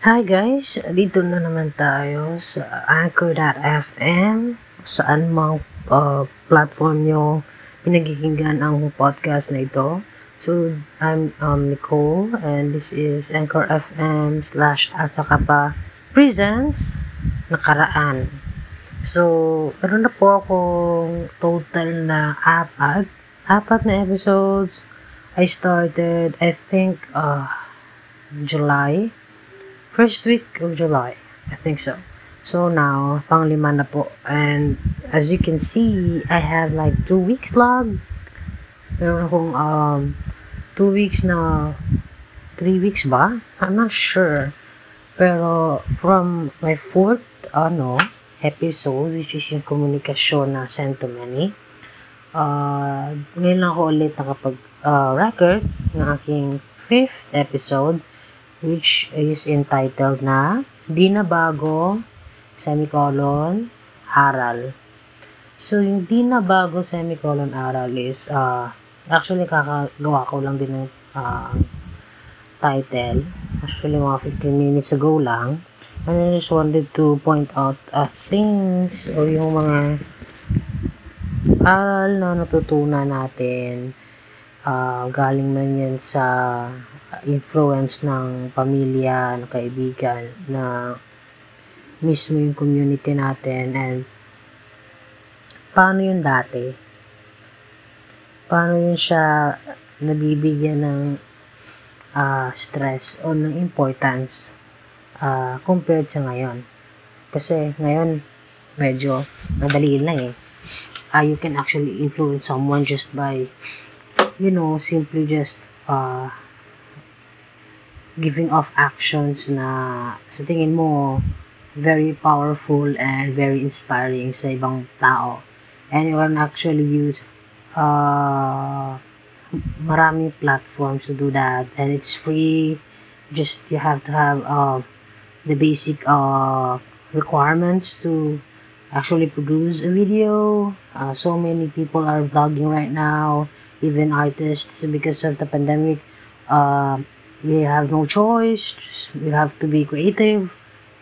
Hi guys, dito na naman tayo sa Anchor.fm saan mang uh, platform nyo pinagkikinggan ang podcast na ito. So, I'm um, Nicole and this is Anchor FM slash Asakapa Presents Nakaraan. So, meron na po akong total na apat. Apat na episodes. I started, I think, uh, July first week of July. I think so. So now, pang lima na po. And as you can see, I have like two weeks log. Meron akong um, two weeks na three weeks ba? I'm not sure. Pero from my fourth ano, episode, which is yung komunikasyon na sent to many, uh, ngayon lang ako ulit nakapag uh, record ng aking fifth episode which is entitled na Di na bago, semicolon, aral. So, yung di na bago, semicolon, aral is, uh, actually, kakagawa ko lang din ng uh, title. Actually, mga 15 minutes ago lang. And I just wanted to point out uh, things o yung mga aral na natutunan natin uh, galing man yan sa influence ng pamilya, ng kaibigan, na mismo yung community natin and paano yun dati? Paano yun siya nabibigyan ng uh, stress o ng importance uh, compared sa ngayon? Kasi ngayon, medyo madali lang eh. Uh, you can actually influence someone just by, you know, simply just uh, giving off actions na sa tingin mo very powerful and very inspiring sa ibang tao. And you can actually use uh, maraming platforms to do that and it's free. Just you have to have uh, the basic uh, requirements to actually produce a video. Uh, so many people are vlogging right now, even artists because of the pandemic. Uh, we have no choice. We have to be creative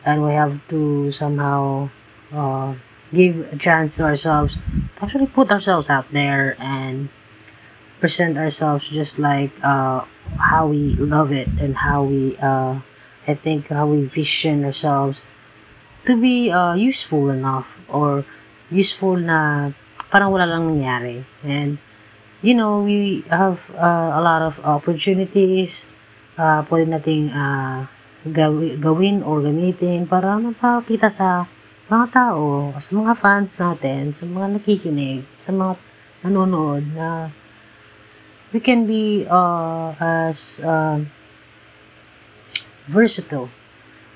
and we have to somehow uh, give a chance to ourselves to actually put ourselves out there and present ourselves just like uh, how we love it and how we uh, I think how we vision ourselves to be uh, useful enough or useful na parang wala lang nangyari and you know we have uh, a lot of opportunities uh, pwede nating uh, gawin or gamitin para mapakita sa mga tao, sa mga fans natin, sa mga nakikinig, sa mga nanonood na we can be uh, as uh, versatile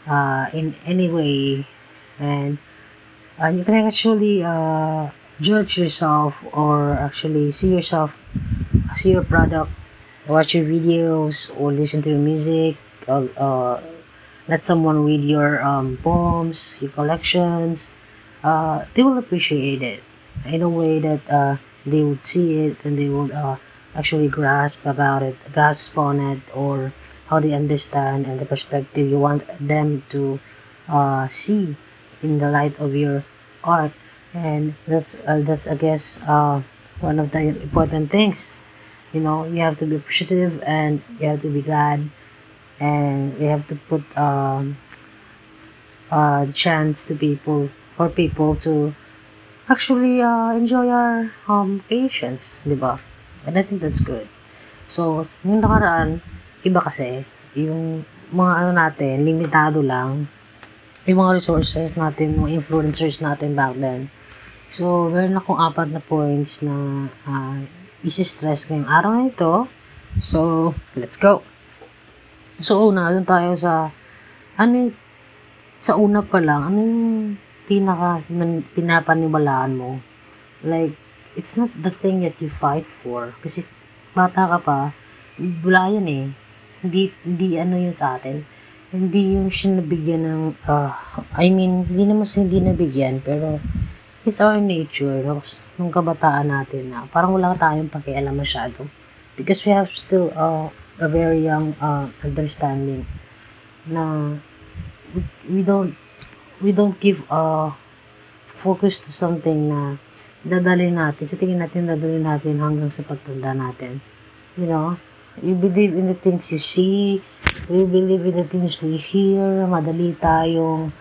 uh, in any way. And uh, you can actually uh, judge yourself or actually see yourself see your product watch your videos or listen to your music uh, uh, let someone read your um, poems your collections uh, they will appreciate it. In a way that uh, they would see it and they would uh, actually grasp about it grasp on it or how they understand and the perspective you want them to uh, see in the light of your art. And that's uh, that's I guess uh, one of the important things you know you have to be appreciative and you have to be glad and you have to put um, uh, the chance to people for people to actually uh, enjoy our um, creations, di ba? And I think that's good. So, yung nakaraan, iba kasi, yung mga ano natin, limitado lang. Yung mga resources natin, mga influencers natin back then. So, meron akong apat na points na uh, isi-stress ngayong araw na ito. So, let's go. So, una, doon tayo sa, ano sa una pa lang, ano yung pinaka, pinapaniwalaan mo? Like, it's not the thing that you fight for. Kasi, bata ka pa, wala yan eh. Hindi, hindi ano yun sa atin. Hindi yung siya nabigyan ng, uh, I mean, hindi naman sa hindi nabigyan, pero, it's our nature nung kabataan natin na parang wala tayong pakialam masyado. Because we have still uh, a very young uh, understanding na we, we don't we don't give uh focus to something na dadalhin natin, sa tingin natin dadalhin natin hanggang sa pagtanda natin. You know, you believe in the things you see, we believe in the things we hear, madali tayong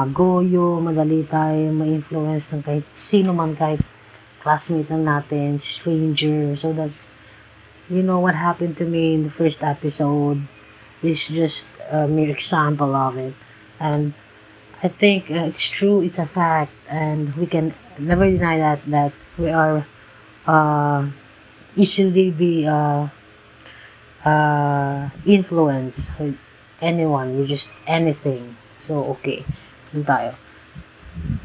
magoyo, madali tayong ma-influence ng kahit sino man, kahit classmate lang natin, stranger, so that, you know, what happened to me in the first episode is just a mere example of it. And I think uh, it's true, it's a fact, and we can never deny that, that we are uh, easily be uh, uh, influenced with anyone, with just anything. So, okay. Dun tayo.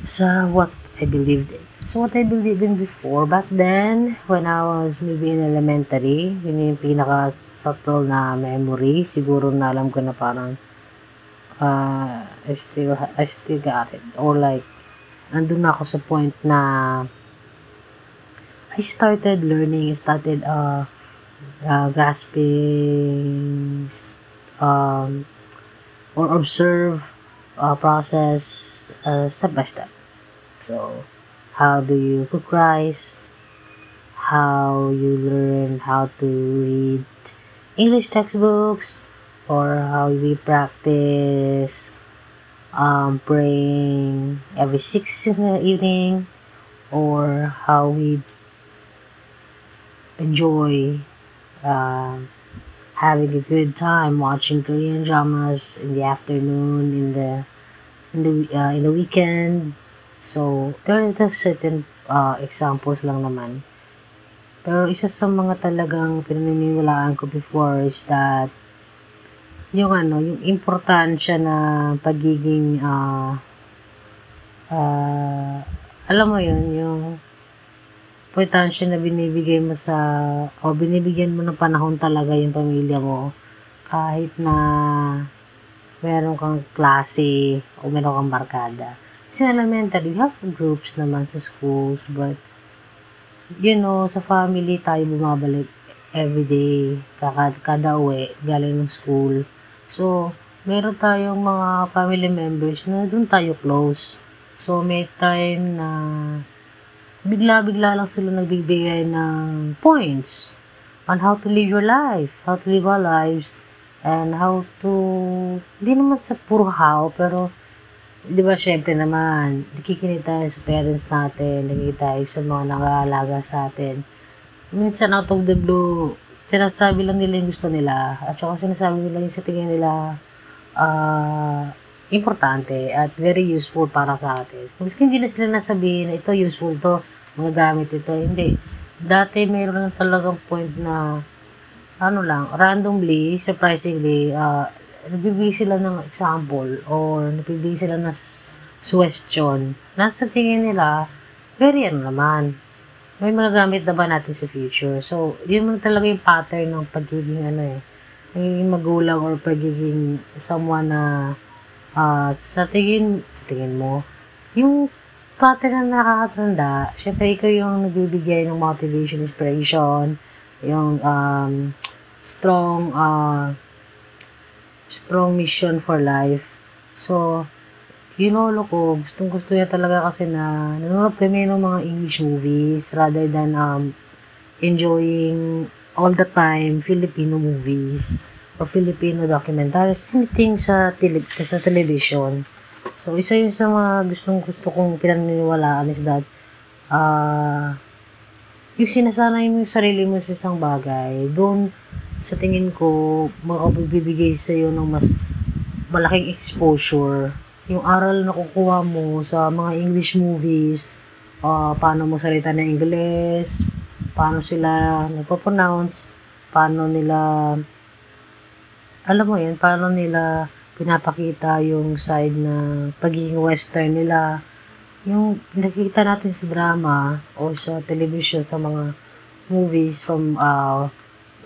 Sa what I believed in. So, what I believed in before, back then, when I was maybe in elementary, yun yung pinaka-subtle na memory. Siguro na alam ko na parang uh, I still, I still got it. Or like, nandun na ako sa point na I started learning, started uh, uh, grasping um, or observe uh, process uh, step by step. So, how do you cook rice? How you learn how to read English textbooks, or how we practice um, praying every six in the evening, or how we enjoy uh, having a good time watching Korean dramas in the afternoon, in the in the uh, in the weekend. So there are certain uh, examples lang naman. Pero isa sa mga talagang pinaniniwalaan ko before is that yung ano, yung importansya na pagiging uh, uh, alam mo yun, yung importansya na binibigay mo sa o binibigyan mo ng panahon talaga yung pamilya mo kahit na meron kang klase o meron kang barkada. Kasi elementary, you have groups naman sa schools but you know, sa family tayo bumabalik everyday, kada, kada uwi, galing ng school. So, meron tayong mga family members na doon tayo close. So, may time na bigla-bigla lang sila nagbibigay ng points on how to live your life, how to live our lives, and how to, hindi naman sa puro how, pero di ba, syempre naman, nakikinig tayo sa parents natin, nakikinig tayo sa mga nag-aalaga sa atin. Minsan, out of the blue, sinasabi lang nila yung gusto nila, at saka sinasabi nila yung sa tingin nila, uh, importante at very useful para sa atin. Maski hindi na sila nasabihin na ito useful to, magagamit ito, hindi. Dati mayroon na talagang point na, ano lang, randomly, surprisingly, uh, nagbibigay sila ng example or nagbibigay sila ng suggestion na sa tingin nila, very ano naman, may magagamit na ba natin sa future. So, yun mo talaga yung pattern ng pagiging ano eh, pagiging magulang or pagiging someone na uh, sa tingin, sa tingin mo, yung pattern na nakakatanda, syempre ikaw yung nagbibigay ng motivation, inspiration, yung um, strong uh, strong mission for life. So, yung ko, gustong gusto niya talaga kasi na nanonood kami ng mga English movies rather than um, enjoying all the time Filipino movies or Filipino documentaries, anything sa, tele- sa television. So, isa yun sa mga gustong gusto kong pinaniniwalaan is that uh, yung sinasanay mo yung sarili mo sa isang bagay, doon sa tingin ko, makabibigay sa iyo ng mas malaking exposure. Yung aral na kukuha mo sa mga English movies, uh, paano mo salita ng English, paano sila nagpo-pronounce, paano nila, alam mo yun, paano nila pinapakita yung side na pagiging western nila. Yung nakikita natin sa drama o sa television, sa mga movies from uh,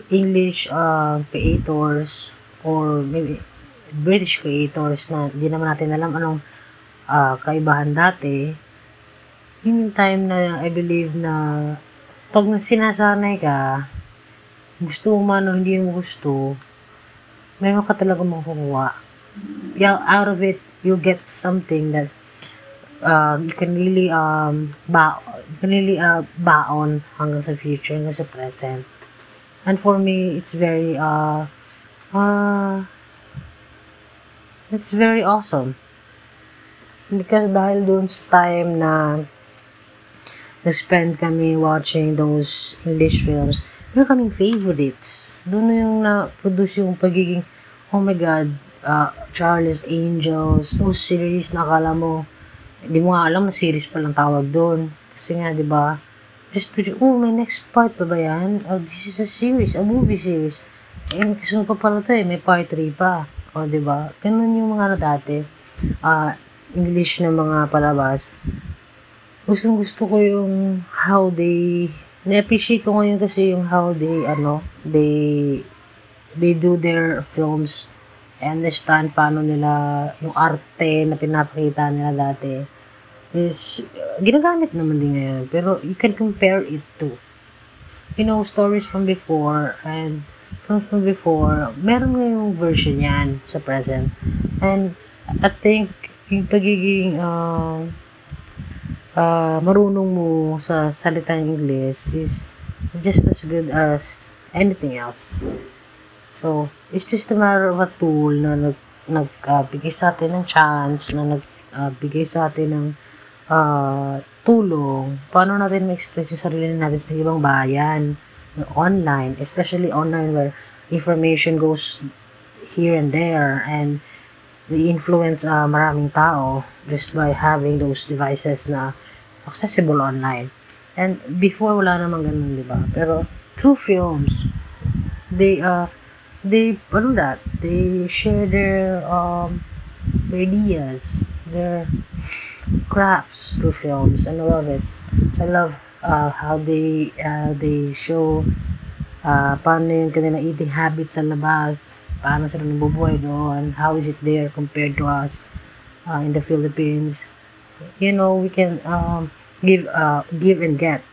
English uh, creators or maybe British creators na hindi naman natin alam anong uh, kaibahan dati, yung time na I believe na pag sinasanay ka, gusto mo man o hindi mo gusto, meron ka talaga makukuha. Yeah, out of it, you get something that uh, you can really um ba you can really uh, baon hanggang sa future hanggang sa present and for me it's very uh uh it's very awesome because dahil doon sa time na na-spend kami watching those English films, meron kaming favorites. Doon yung na-produce yung pagiging, oh my God, uh, Charles Angels, those series na akala mo, hindi mo nga alam na series pa lang tawag doon. Kasi nga, di ba, just to, oh, may next part pa ba yan? Oh, this is a series, a movie series. Eh, kasunod pa pala to eh, may part 3 pa. O, oh, di ba? Ganun yung mga ano dati. Uh, English na mga palabas gustong gusto ko yung how they na-appreciate ko ngayon kasi yung how they ano they they do their films I understand paano nila yung arte na pinapakita nila dati is ginagamit naman din ngayon. Pero you can compare it to you know stories from before and from, from before meron ngayong version yan sa present. And I think yung pagiging uh, uh, marunong mo sa salitang English is just as good as anything else. So, it's just a matter of a tool na nag, nagbigay uh, sa atin ng chance, na nagbigay uh, sa atin ng uh, tulong, paano natin ma-express yung sarili natin sa ibang bayan, online, especially online where information goes here and there and we influence uh, maraming tao just by having those devices na accessible online. And before, wala namang ganun, di ba? Pero, through films, they, uh, they, ano that, they share their, um, their ideas, their crafts through films, and I love it. I love, uh, how they, uh, they show, uh, paano yung kanilang eating habits sa labas, paano sila nabubuhay doon, how is it there compared to us uh, in the Philippines. You know, we can um, give uh, give and get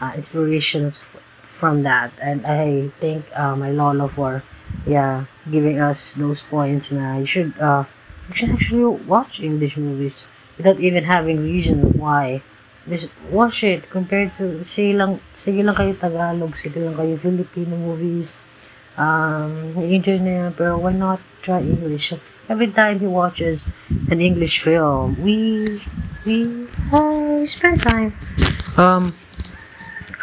uh, inspirations f- from that. And I thank uh, my Lolo for yeah giving us those points na you should uh, you should actually watch English movies without even having reason why. Just watch it compared to sige lang, sige lang kayo Tagalog, sige lang kayo Filipino movies um, enjoy na yan, pero why not try English? Every time he watches an English film, we we uh, spend time um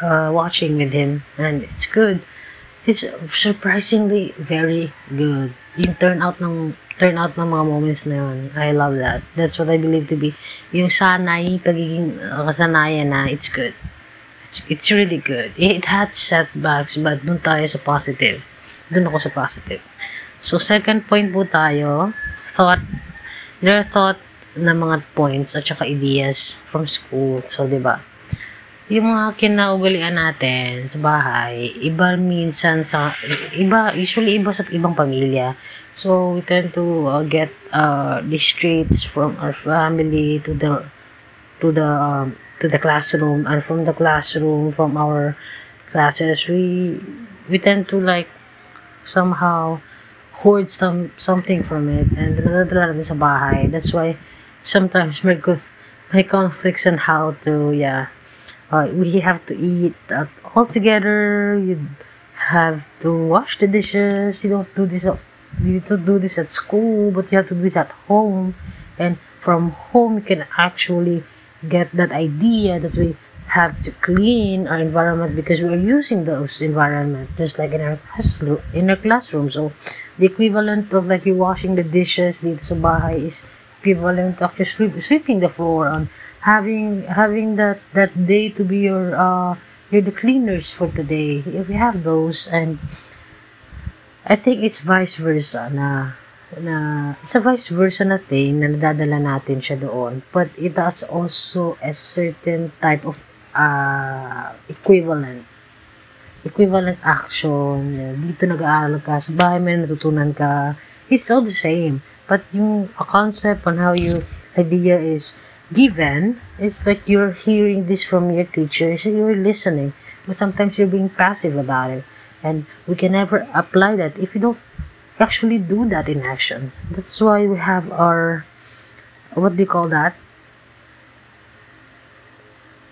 uh, watching with him, and it's good. It's surprisingly very good. Yung turn out ng turn out ng mga moments na yun, I love that. That's what I believe to be yung sanay, pagiging uh, kasanayan na it's good. It's, it's really good. It had setbacks, but dun tayo sa positive dun ako sa positive. So, second point po tayo, thought, there are thought na mga points at saka ideas from school. So, di ba? Yung mga kinaugalian natin sa bahay, iba minsan sa, iba, usually iba sa ibang pamilya. So, we tend to uh, get uh, these traits from our family to the, to the, um, to the classroom and from the classroom, from our classes, we, we tend to like somehow hoard some something from it and nadadala natin sa bahay. That's why sometimes may good may conflicts on how to yeah uh, we have to eat uh, all together. You have to wash the dishes. You don't do this. You don't do this at school, but you have to do this at home. And from home, you can actually get that idea that we have to clean our environment because we're using those environment just like in our classroom in our classroom. So the equivalent of like you washing the dishes dito sa bahay is equivalent of just sweep, sweeping the floor and having having that that day to be your uh you're the cleaners for today. If we have those and I think it's vice versa na na sa vice versa natin na nadadala natin siya doon. But it has also a certain type of uh, equivalent equivalent action. Dito nag-aaral ka sa bahay may natutunan ka. It's all the same. But yung a concept on how your idea is given it's like you're hearing this from your teacher. So you're listening. But sometimes you're being passive about it. And we can never apply that if you don't actually do that in action. That's why we have our what do you call that?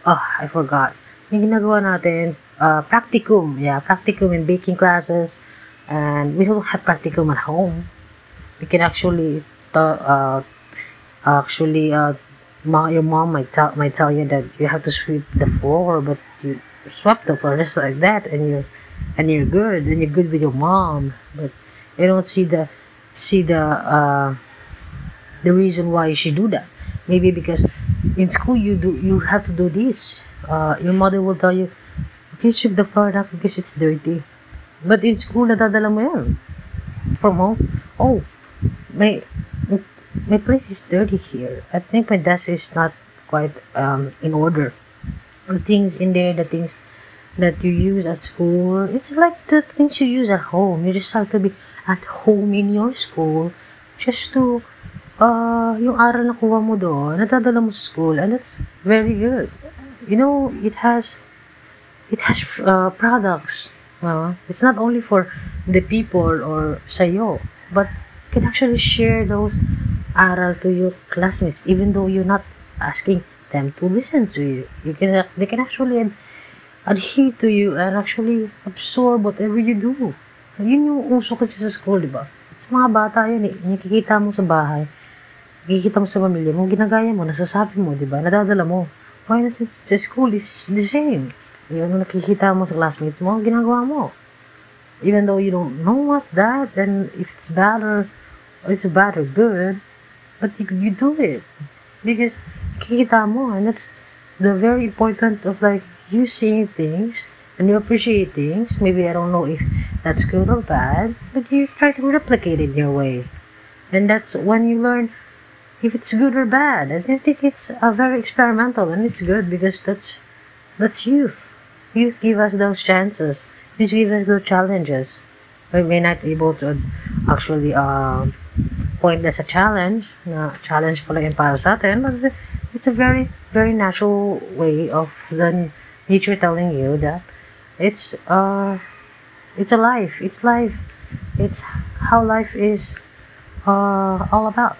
Oh, I forgot. Yung ginagawa natin, uh, practicum. Yeah, practicum in baking classes. And we don't have practicum at home. We can actually, uh, actually, uh, your mom might tell, might tell you that you have to sweep the floor, but you swept the floor just like that, and you're, and you're good, and you're good with your mom. But you don't see the, see the, uh, the reason why should do that. Maybe because in school you do you have to do this. Uh, your mother will tell you, okay, sweep the floor up because it's dirty. But in school, nadadala mo yan. From home, oh, my, my place is dirty here. I think my desk is not quite um, in order. The things in there, the things that you use at school, it's like the things you use at home. You just have to be at home in your school just to uh, yung aral na kuha mo doon, nadadala mo sa school, and that's very good. You know, it has, it has uh, products. Uh, it's not only for the people or sa'yo, but you can actually share those aral to your classmates, even though you're not asking them to listen to you. You can, they can actually ad- adhere to you and actually absorb whatever you do. Yun yung uso kasi sa school, di ba? Sa mga bata yun eh, nakikita mo sa bahay, nakikita mo sa pamilya mo, ginagaya mo, nasasabi mo, di ba? Nadadala mo. Why sa school is the same. Yung nakikita mo sa classmates mo, ginagawa mo. Even though you don't know what's that, and if it's bad or, or it's bad or good, but you, you do it. Because nakikita mo, and that's the very important of like you seeing things and you appreciate things. Maybe I don't know if that's good or bad, but you try to replicate it your way. And that's when you learn if it's good or bad. And I think it's a very experimental and it's good because that's that's youth. Youth give us those chances. Youth give us those challenges. We may not able to actually uh, point as a challenge, na challenge pala yung para but it's a very, very natural way of the nature telling you that it's uh it's a life. It's life. It's how life is uh all about.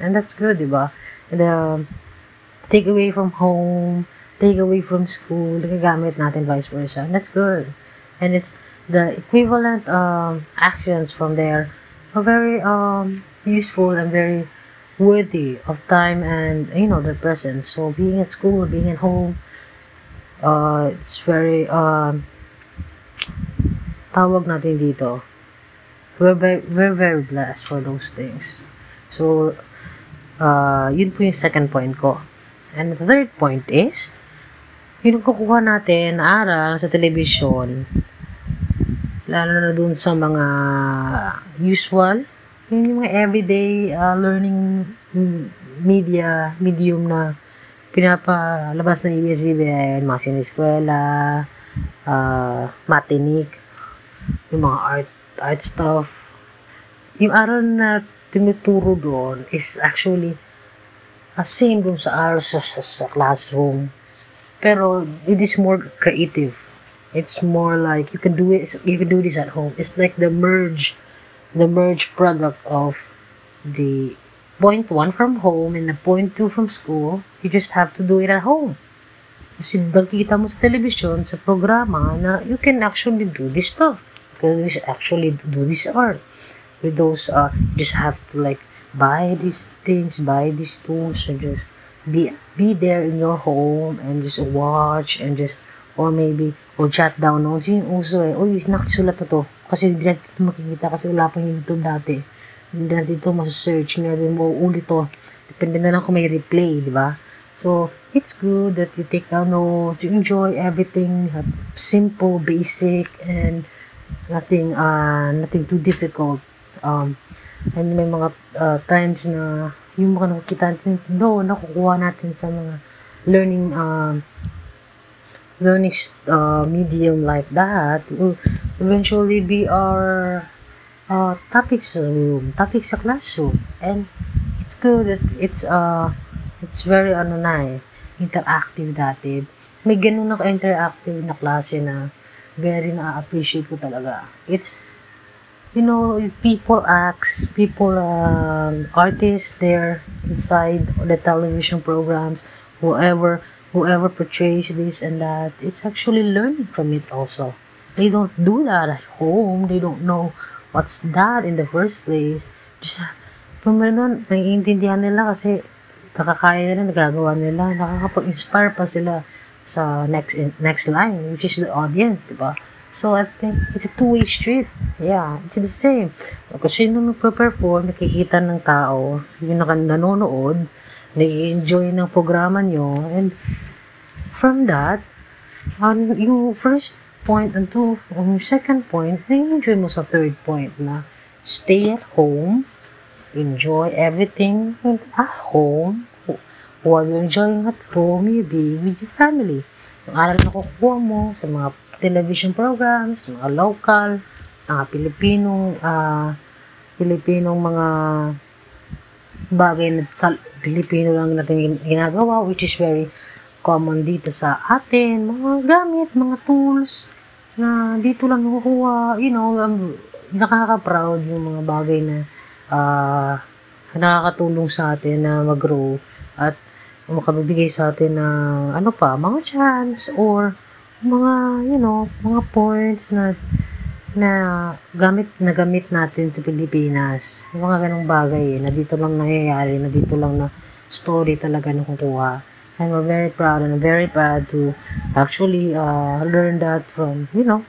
And that's good, diba? The take away from home, take away from school, nagagamit natin vice versa. And that's good. And it's the equivalent um, actions from there are very um, useful and very worthy of time and you know the presence. So being at school, being at home, uh, it's very um, tawag natin dito. We're very, we're very blessed for those things. So, uh, yun po yung second point ko. And the third point is, yung kukuha natin na aral sa television, lalo na dun sa mga usual, yun yung mga everyday uh, learning media, medium na pinapalabas ng ABS-CBN, mga siniskwela, uh, matinik, yung mga art, art stuff. Yung aral na tinuturo doon is actually uh, same dun sa aral sa, sa, sa classroom. Pero it is more creative. It's more like you can do it. You can do this at home. It's like the merge, the merge product of the point one from home and the point two from school. You just have to do it at home. Kasi nakikita mo sa television, sa programa, na you can actually do this stuff. You can actually do this art. With those, uh, just have to like buy these things, buy these tools, and just be be there in your home and just watch and just or maybe or jot down. Notes yung uso eh uy nakisulat na to. Kasi hindi natin ito makikita kasi wala pang YouTube dati. Hindi natin ito masasearch hindi natin mo ulit to. Depende na lang kung may replay di ba? So it's good that you take down notes you enjoy everything simple basic and nothing uh nothing too difficult um and may mga uh, times na yung mga nakikita natin doon, nakukuha natin sa mga learning uh, learning uh, medium like that will eventually be our uh, topics room, topics sa classroom. And it's good that it's uh, it's very ano na eh, interactive dati. May ganun na interactive na klase na very na-appreciate ko talaga. It's you know, people acts, people, um, artists there inside the television programs, whoever, whoever portrays this and that, it's actually learning from it also. They don't do that at home. They don't know what's that in the first place. Just, pumanon, naiintindihan nila kasi nakakaya nila, nagagawa nila, nakakapag-inspire pa sila sa next next line, which is the audience, di ba? So, I think it's a two-way street. Yeah, it's the same. Kung sino nagpe-perform, nakikita ng tao, yung nanonood, nag-enjoy ng programa nyo, and from that, um, yung first point and two, yung second point, na-enjoy mo sa third point na stay at home, enjoy everything at home, while you're enjoying at home, you be with your family. Yung aral na kukuha mo sa mga television programs, mga local, mga Pilipinong, uh, Pilipinong mga bagay na sa Pilipino lang natin ginagawa, which is very common dito sa atin, mga gamit, mga tools, na dito lang nakukuha, you know, um, nakaka-proud yung mga bagay na uh, nakakatulong sa atin na mag-grow at makabibigay sa atin ng ano pa, mga chance or mga, you know, mga points na na gamit na gamit natin sa Pilipinas. Mga ganong bagay eh, na dito lang nangyayari, na dito lang na story talaga nakukuha. And we're very proud and very proud to actually uh, learn that from, you know,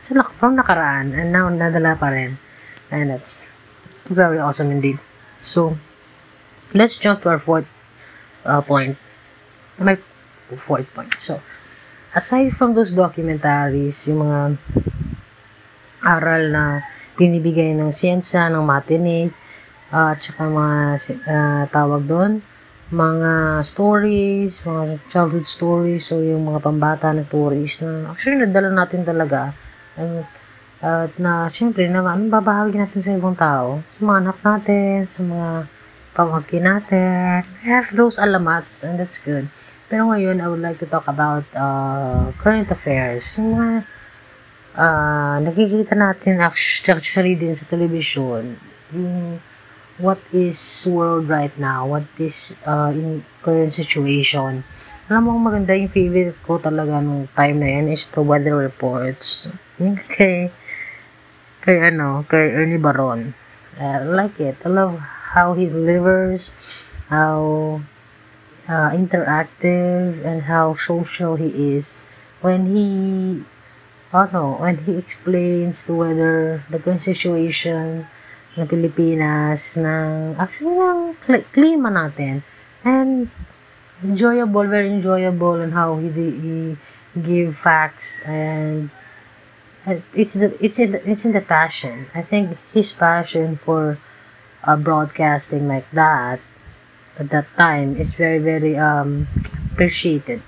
sa from nakaraan and now nadala pa rin. And that's very awesome indeed. So, let's jump to our fourth uh, point. My fourth point. So, aside from those documentaries, yung mga aral na binibigay ng siyensya, ng matinig, uh, at saka mga uh, tawag doon, mga stories, mga childhood stories, o yung mga pambata na stories na actually nadala natin talaga. And, at na, syempre, na, anong babahagi natin sa ibang tao? Sa mga anak natin, sa mga pamangkin natin. We have those alamats, and that's good. Pero ngayon, I would like to talk about uh, current affairs. Yung mga uh, nakikita natin actually din sa television, yung what is world right now, what is uh, in current situation. Alam mo, maganda yung favorite ko talaga nung time na yan is the weather reports. Yung kay, kay ano, kay Ernie Baron. I like it. I love how he delivers, how uh, interactive and how social he is when he ano, when he explains the weather, the current situation ng Pilipinas, ng actually ng klima natin. And enjoyable, very enjoyable and how he, he give facts and it's the it's in the, it's in the passion. I think his passion for uh, broadcasting like that at that time is very, very um, appreciated.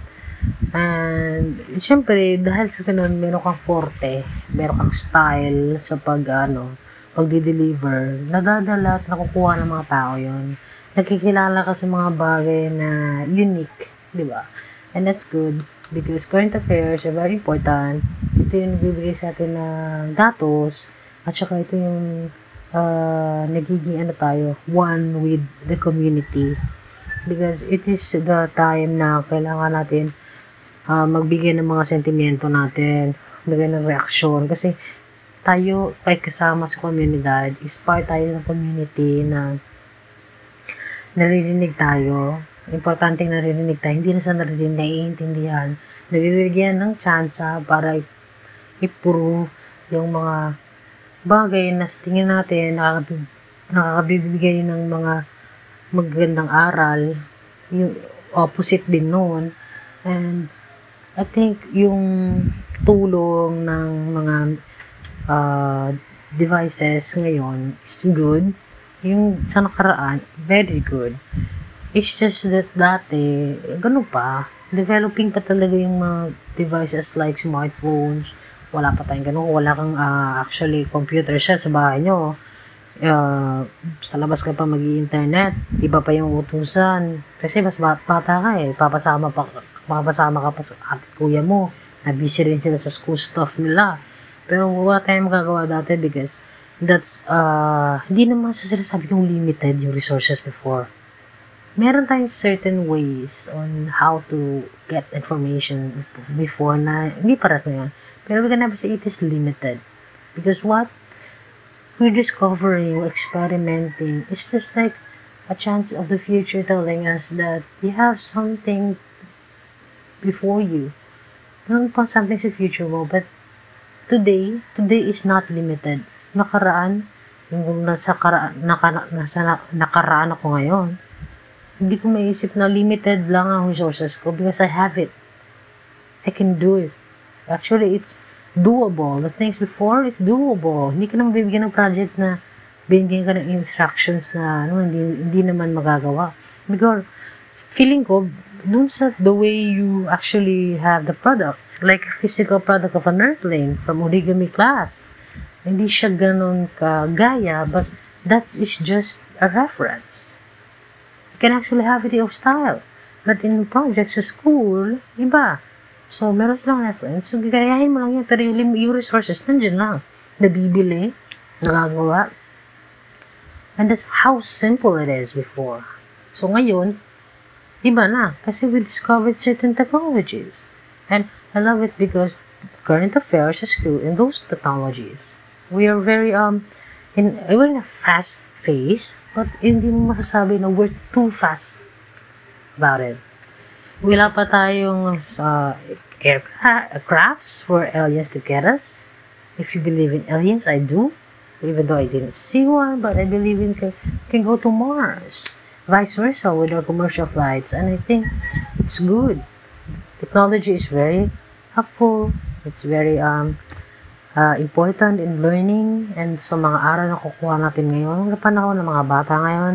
And, syempre, dahil sa ganun, meron kang forte, meron kang style sa pag, ano, pagdi-deliver, nadadala at nakukuha ng mga tao yon Nagkikilala ka sa mga bagay na unique, di ba? And that's good because current affairs are very important. Ito yung nagbibigay sa atin ng datos at saka ito yung uh, nagiging ano tayo, one with the community. Because it is the time na kailangan natin uh, magbigay ng mga sentimento natin, magbigay ng reaksyon. Kasi tayo, ay kasama sa komunidad, is part tayo ng community na naririnig tayo. Importante naririnig tayo. Hindi na sa naririnig, naiintindihan. Nabibigyan ng tsansa para i-prove yung mga bagay na sa tingin natin nakakabib, nakakabibigay ng mga magagandang aral, yung opposite din noon. And I think yung tulong ng mga uh, devices ngayon is good. Yung sa nakaraan, very good. It's just that dati, ganun pa, developing pa talaga yung mga devices like smartphones, wala pa tayong ganun. Wala kang uh, actually computer siya sa bahay nyo. Uh, sa labas ka pa mag internet iba pa yung utusan. Kasi mas bata ka eh. Papasama, pa, papasama ka pa sa atit kuya mo. Na busy rin sila sa school stuff nila. Pero wala tayong magagawa dati because that's, uh, hindi naman sa sinasabi kong limited yung resources before. Meron tayong certain ways on how to get information before na hindi para sa yan. Pero we can never say it is limited. Because what we're discovering, we're experimenting, it's just like a chance of the future telling us that you have something before you. Meron pa something sa future mo, but today, today is not limited. Nakaraan, yung nasa, kara, naka, nasa nakaraan ako ngayon, hindi ko maisip na limited lang ang resources ko because I have it. I can do it. Actually, it's doable. The things before, it's doable. Hindi ka naman bibigyan ng project na binigyan ka ng instructions na ano, hindi, hindi naman magagawa. Because, feeling ko, dun sa the way you actually have the product, like physical product of an airplane from origami class. Hindi siya ganun kagaya, but that is just a reference. You can actually have it of style. But in projects sa school, iba. So, meron silang reference. So, gagayahin mo lang yan. Pero yung, yung resources, nandiyan lang. Nabibili, nagagawa. And that's how simple it is before. So, ngayon, iba na. Kasi we discovered certain technologies. And I love it because current affairs is still in those technologies. We are very, um, in, we're in a fast phase, but hindi mo masasabi na we're too fast about it wala pa tayong uh, aircrafts for aliens to get us. If you believe in aliens, I do. Even though I didn't see one, but I believe in can, can go to Mars. Vice versa with our commercial flights. And I think it's good. Technology is very helpful. It's very um, uh, important in learning and sa mga aral na kukuha natin ngayon, sa panahon ng mga bata ngayon,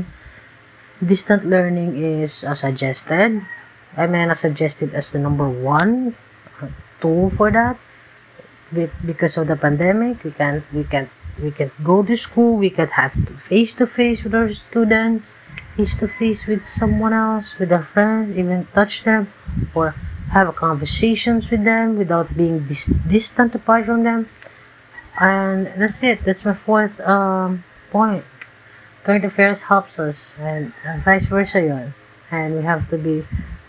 distant learning is uh, suggested I suggested as the number one tool for that. Because of the pandemic, we can't, we can't, we can't go to school. We can have to face to face with our students, face to face with someone else, with our friends, even touch them or have conversations with them without being dis- distant apart from them. And that's it. That's my fourth um, point. Current affairs helps us, and, and vice versa. Yun. And we have to be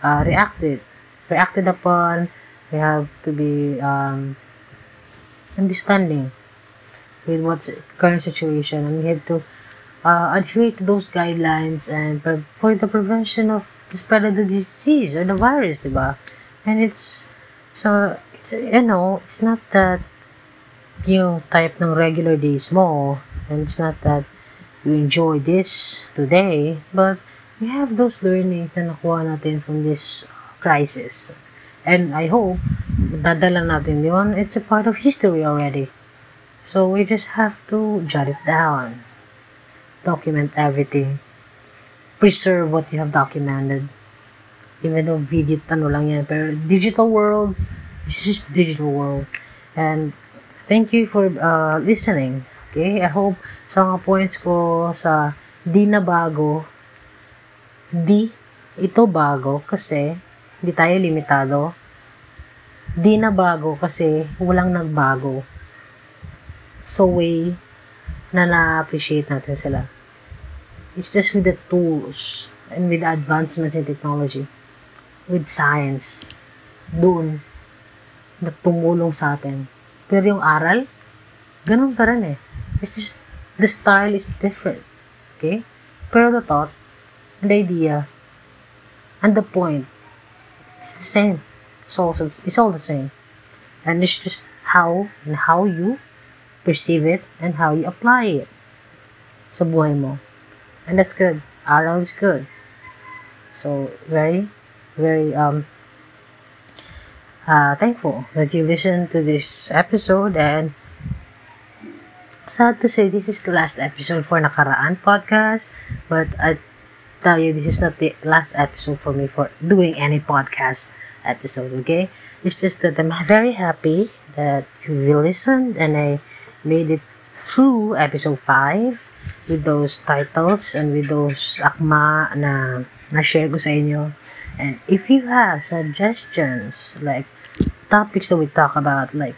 uh, reacted. Reacted upon we have to be um, understanding with what's current situation. And we have to uh, adhere to those guidelines and for the prevention of the spread of the disease or the virus diba and it's so it's you know it's not that yung type ng regular days mo and it's not that you enjoy this today but we have those learnings na nakuha natin from this crisis. And I hope, dadala natin yon. It's a part of history already. So we just have to jot it down. Document everything. Preserve what you have documented. Even though video, ano lang yan. Pero digital world, this is digital world. And thank you for uh, listening. Okay? I hope sa mga points ko sa di na bago Di, ito bago kasi hindi tayo limitado. Di na bago kasi walang nagbago. So way na na-appreciate natin sila. It's just with the tools and with the advancements in technology, with science, doon, na tumulong sa atin. Pero yung aral, ganun pa rin eh. It's just, the style is different. Okay? Pero the thought, the idea. And the point. It's the same. It's all, it's all the same. And it's just how and how you perceive it and how you apply it. Sa buhay mo. And that's good. Aral is good. So very very um uh, thankful that you listened to this episode and sad to say this is the last episode for Nakaraan podcast but I tell you this is not the last episode for me for doing any podcast episode, okay? It's just that I'm very happy that you listened and I made it through episode 5 with those titles and with those akma na na-share ko sa inyo. And if you have suggestions, like topics that we talk about, like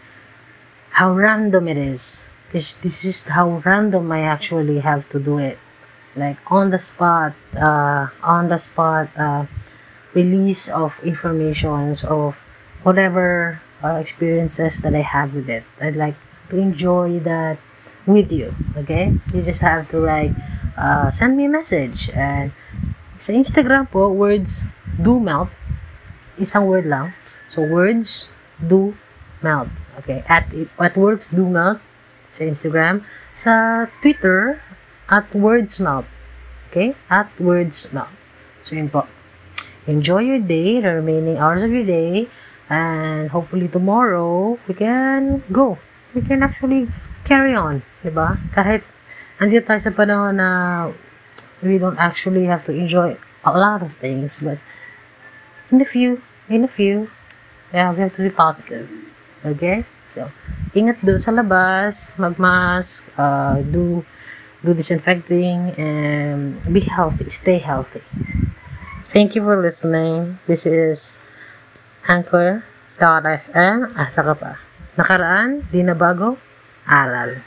how random it is, Because this is how random I actually have to do it. Like on the spot, uh, on the spot, uh, release of informations of whatever uh, experiences that I have with it. I'd like to enjoy that with you. Okay? You just have to like uh, send me a message and sa Instagram po, words do melt. Isang word lang. So, words do melt. Okay? At, at words do melt sa Instagram. Sa Twitter, at words melt. Okay? At words melt. So, yun po. Enjoy your day, the remaining hours of your day, and hopefully tomorrow, we can go. We can actually carry on. Diba? Kahit andito tayo sa panahon na we don't actually have to enjoy a lot of things, but in a few, in a few, yeah, we have to be positive. Okay? So, ingat doon sa labas, magmask, uh, do, do disinfecting, and be healthy, stay healthy. Thank you for listening. This is Anchor.fm. Asa ka pa? Nakaraan, di na bago, aral.